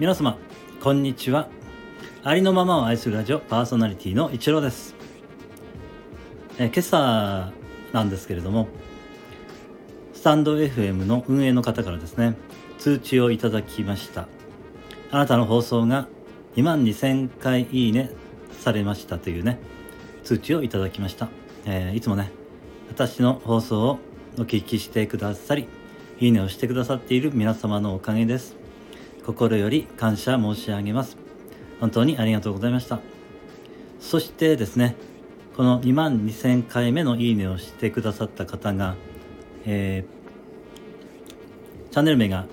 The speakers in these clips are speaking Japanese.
皆様こんにちは。ありのままを愛するラジオパーソナリティの一郎です。え今朝なんですけれどもスタンド FM の運営の方からですね通知をいただきました。あなたの放送が2万2000回いいねされましたというね通知をいただきました、えー、いつもね私の放送をお聞きしてくださりいいねをしてくださっている皆様のおかげです。心より感謝申し上げます。本当にありがとうございました。そしてですね、この2万2000回目のいいねをしてくださった方が、えー、チャンネル名が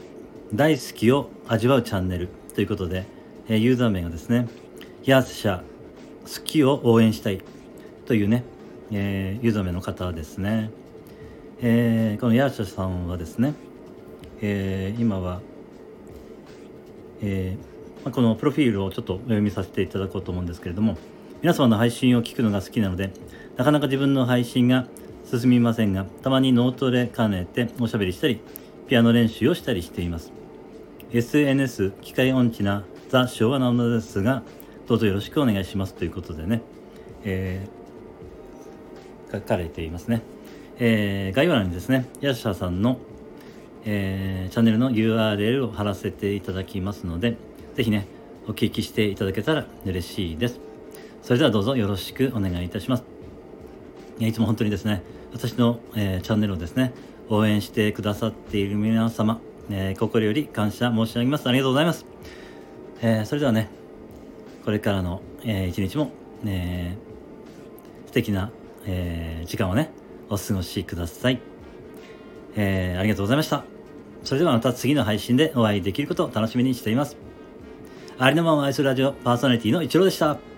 大好きを味わうチャンネルということで、えー、ユーザー名がですね、ヤーシャ好きを応援したいというね、えー、ユーザー名の方はですね。えー、このヤーシャさんはですね、えー、今はえー、このプロフィールをちょっとお読みさせていただこうと思うんですけれども皆様の配信を聞くのが好きなのでなかなか自分の配信が進みませんがたまにノートで兼ねておしゃべりしたりピアノ練習をしたりしています。SNS 機械音痴なザ昭和なのですがどうぞよろしくお願いしますということでね、えー、書かれていますね、えー、概要欄にですねヤシャさんのえー、チャンネルの URL を貼らせていただきますので、ぜひね、お聞きしていただけたら嬉しいです。それではどうぞよろしくお願いいたします。いつも本当にですね、私の、えー、チャンネルをですね、応援してくださっている皆様、えー、心より感謝申し上げます。ありがとうございます。えー、それではね、これからの、えー、一日も、えー、素敵な、えー、時間をね、お過ごしください。えー、ありがとうございました。それではまた次の配信でお会いできることを楽しみにしています。ありのまま愛するラジオパーソナリティのイチローでした。